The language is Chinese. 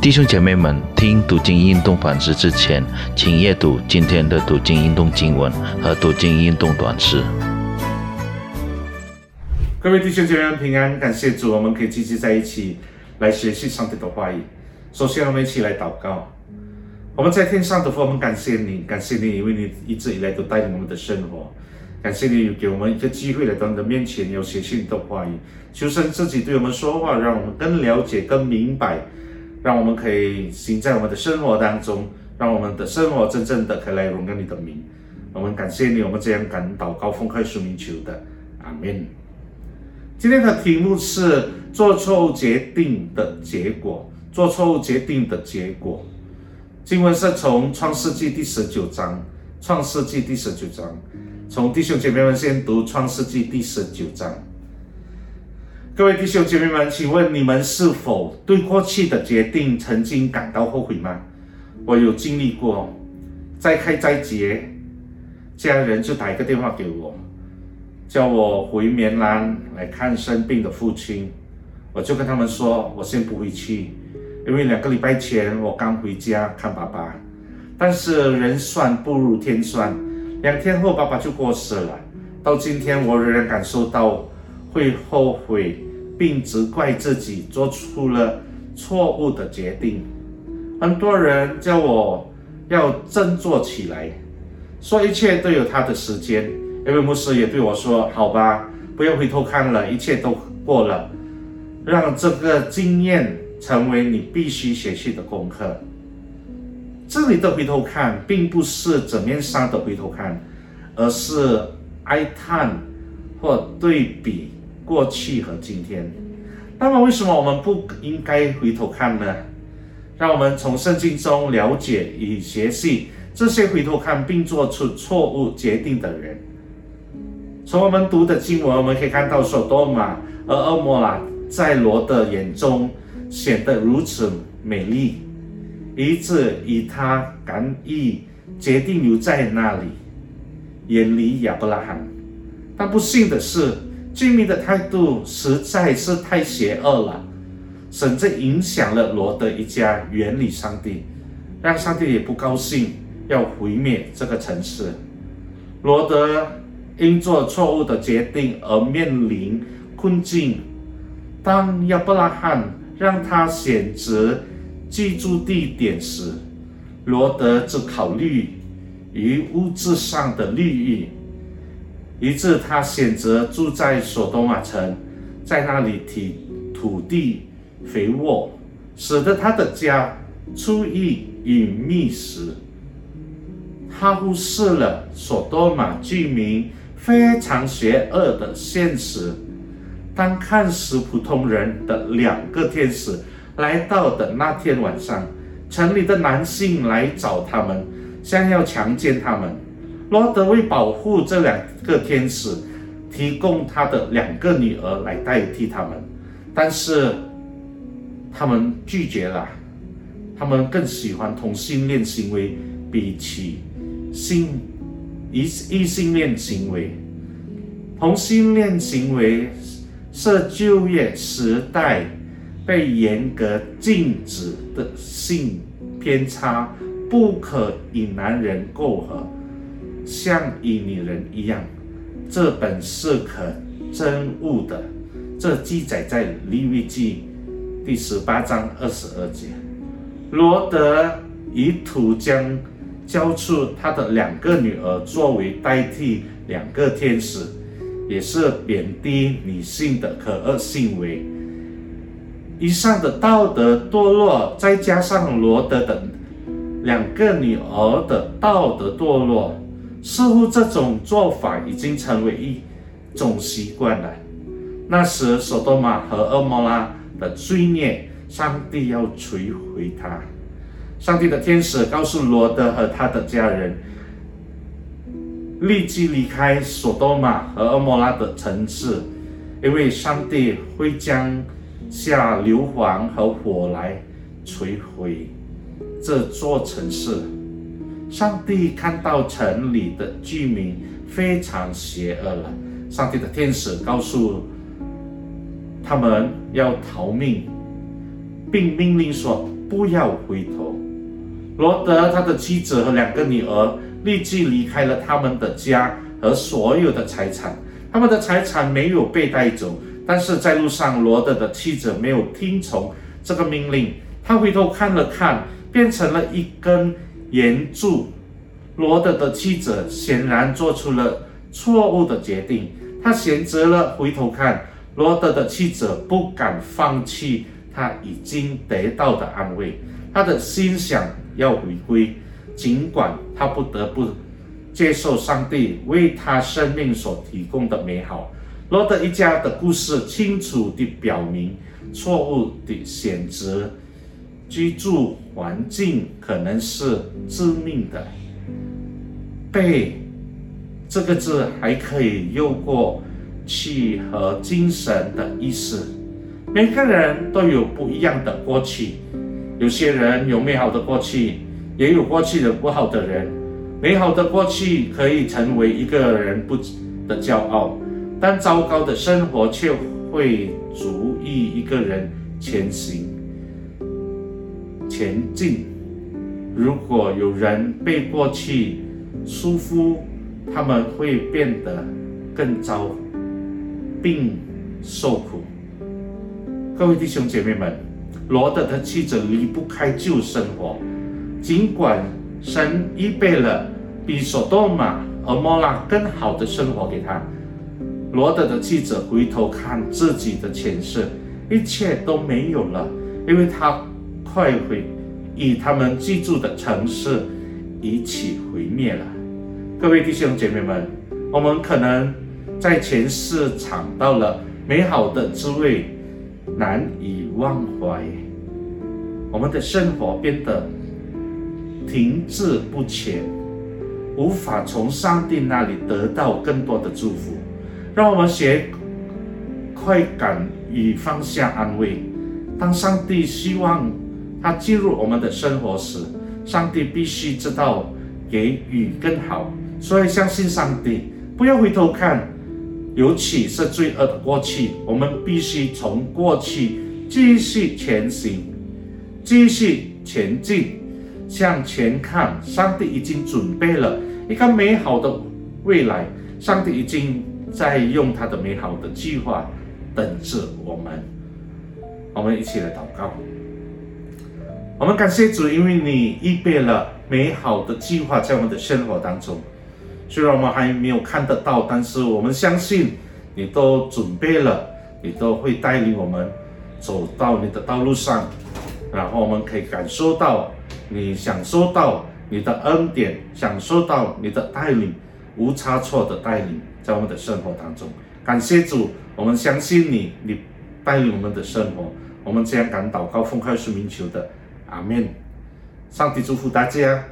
弟兄姐妹们，听读经运动反思之前，请阅读今天的读经运动经文和读经运动短诗。各位弟兄姐妹们平安，感谢主，我们可以聚集在一起来学习上帝的话语。首先，我们一起来祷告。我们在天上的父，我们感谢你，感谢你，因为你一直以来都带领我们的生活。感谢你给我们一个机会来到你的面前，有学习你的话语。求神自己对我们说话，让我们更了解、更明白。让我们可以行在我们的生活当中，让我们的生活真正的可以来荣耀你的名。我们感谢你，我们这样感祷高奉快书名求的，阿门。今天的题目是做错误决定的结果，做错误决定的结果。经文是从创世纪第十九章，创世纪第十九章，从弟兄姐妹们先读创世纪第十九章。各位弟兄姐妹们，请问你们是否对过去的决定曾经感到后悔吗？我有经历过，再开再结，家人就打一个电话给我，叫我回棉兰来看生病的父亲。我就跟他们说，我先不回去，因为两个礼拜前我刚回家看爸爸。但是人算不如天算，两天后爸爸就过世了。到今天，我仍然感受到会后悔。并责怪自己做出了错误的决定。很多人叫我要振作起来，说一切都有他的时间。因为牧师也对我说：“好吧，不要回头看了，一切都过了，让这个经验成为你必须学习的功课。”这里的回头看，并不是纸面上的回头看，而是哀叹或对比。过去和今天，那么为什么我们不应该回头看呢？让我们从圣经中了解与学习这些回头看并做出错误决定的人。从我们读的经文，我们可以看到，索多玛和恶摩拉在罗的眼中显得如此美丽，以致以他敢意决定留在那里，远离亚伯拉罕。但不幸的是。居民的态度实在是太邪恶了，甚至影响了罗德一家远离上帝，让上帝也不高兴，要毁灭这个城市。罗德因做错误的决定而面临困境。当亚伯拉罕让他选择居住地点时，罗德只考虑于物质上的利益。于是他选择住在索多玛城，在那里体土地肥沃，使得他的家出于隐秘时，他忽视了索多玛居民非常邪恶的现实。当看似普通人的两个天使来到的那天晚上，城里的男性来找他们，想要强奸他们。罗德为保护这两个天使，提供他的两个女儿来代替他们，但是他们拒绝了。他们更喜欢同性恋行为，比起性异异性恋行为。同性恋行为是就业时代被严格禁止的性偏差，不可与男人媾合。像与女人一样，这本是可真物的。这记载在利未记第十八章二十二节。罗德以土将交出他的两个女儿作为代替两个天使，也是贬低女性的可恶行为。以上的道德堕落，再加上罗德的两个女儿的道德堕落。似乎这种做法已经成为一种习惯了。那时，索多玛和恶摩拉的罪孽，上帝要摧毁他。上帝的天使告诉罗德和他的家人，立即离开索多玛和恶摩拉的城市，因为上帝会将下硫磺和火来摧毁这座城市。上帝看到城里的居民非常邪恶了，上帝的天使告诉他们要逃命，并命令说不要回头。罗德他的妻子和两个女儿立即离开了他们的家和所有的财产。他们的财产没有被带走，但是在路上，罗德的妻子没有听从这个命令。他回头看了看，变成了一根援助。罗德的妻子显然做出了错误的决定，他选择了回头看。罗德的妻子不敢放弃他已经得到的安慰，他的心想要回归，尽管他不得不接受上帝为他生命所提供的美好。罗德一家的故事清楚地表明，错误的选择居住环境可能是致命的。被这个字还可以用过气和精神的意思。每个人都有不一样的过去，有些人有美好的过去，也有过去的不好的人。美好的过去可以成为一个人不的骄傲，但糟糕的生活却会足以一个人前行前进。如果有人被过去，疏忽，他们会变得更糟，并受苦。各位弟兄姐妹们，罗德的妻子离不开旧生活，尽管神预备了比索多玛和摩拉更好的生活给他，罗德的妻子回头看自己的前世，一切都没有了，因为他快会与他们居住的城市一起毁灭了。各位弟兄姐妹们，我们可能在前世尝到了美好的滋味，难以忘怀。我们的生活变得停滞不前，无法从上帝那里得到更多的祝福。让我们学快感与放下安慰。当上帝希望他进入我们的生活时，上帝必须知道给予更好。所以，相信上帝，不要回头看，尤其是罪恶的过去。我们必须从过去继续前行，继续前进，向前看。上帝已经准备了一个美好的未来，上帝已经在用他的美好的计划等着我们。我们一起来祷告。我们感谢主，因为你预备了美好的计划在我们的生活当中。虽然我们还没有看得到，但是我们相信你都准备了，你都会带领我们走到你的道路上，然后我们可以感受到你享受到你的恩典，享受到你的带领，无差错的带领在我们的生活当中。感谢主，我们相信你，你带领我们的生活，我们这样敢祷告，奉靠是名求的，阿门。上帝祝福大家。